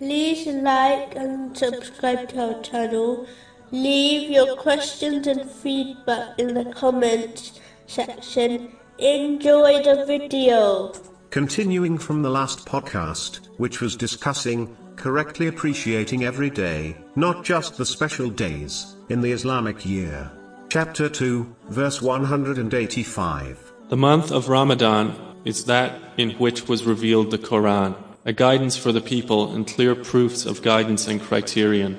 like and subscribe to our channel. Leave your questions and feedback in the comments section. Enjoy the video. Continuing from the last podcast, which was discussing correctly appreciating every day, not just the special days, in the Islamic year. Chapter 2, verse 185. The month of Ramadan is that in which was revealed the Quran, a guidance for the people and clear proofs of guidance and criterion.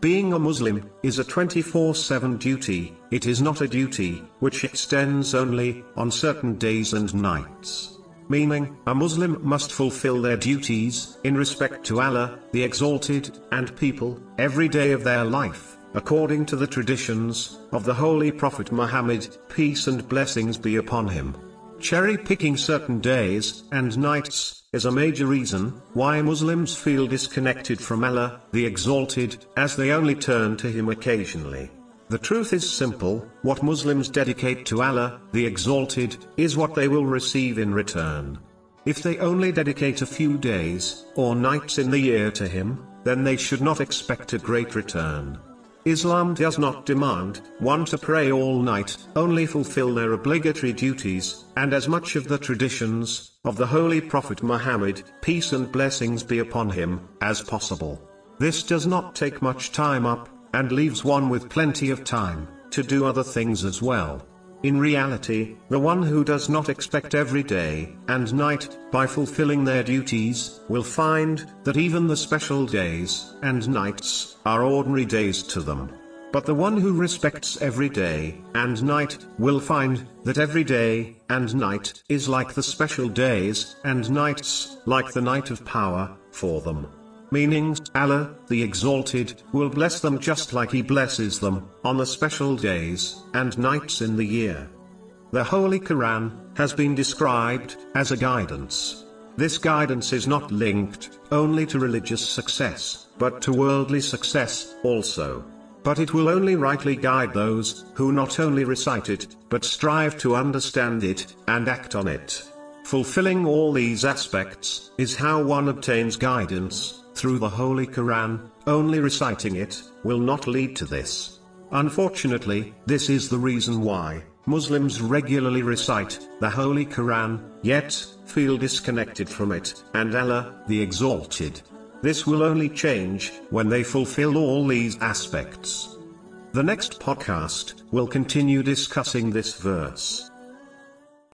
Being a Muslim is a 24 7 duty, it is not a duty which extends only on certain days and nights. Meaning, a Muslim must fulfill their duties, in respect to Allah, the Exalted, and people, every day of their life, according to the traditions, of the Holy Prophet Muhammad, peace and blessings be upon him. Cherry picking certain days and nights is a major reason why Muslims feel disconnected from Allah, the Exalted, as they only turn to Him occasionally. The truth is simple what Muslims dedicate to Allah, the Exalted, is what they will receive in return. If they only dedicate a few days or nights in the year to Him, then they should not expect a great return. Islam does not demand one to pray all night, only fulfill their obligatory duties, and as much of the traditions of the Holy Prophet Muhammad, peace and blessings be upon him, as possible. This does not take much time up, and leaves one with plenty of time to do other things as well. In reality, the one who does not expect every day and night, by fulfilling their duties, will find that even the special days and nights are ordinary days to them. But the one who respects every day and night will find that every day and night is like the special days and nights, like the night of power, for them meaning Allah, the Exalted, will bless them just like He blesses them, on the special days and nights in the year. The Holy Quran has been described as a guidance. This guidance is not linked only to religious success, but to worldly success also. But it will only rightly guide those who not only recite it, but strive to understand it and act on it. Fulfilling all these aspects is how one obtains guidance through the Holy Quran, only reciting it, will not lead to this. Unfortunately, this is the reason why Muslims regularly recite the Holy Quran, yet feel disconnected from it, and Allah, the Exalted. This will only change when they fulfill all these aspects. The next podcast will continue discussing this verse.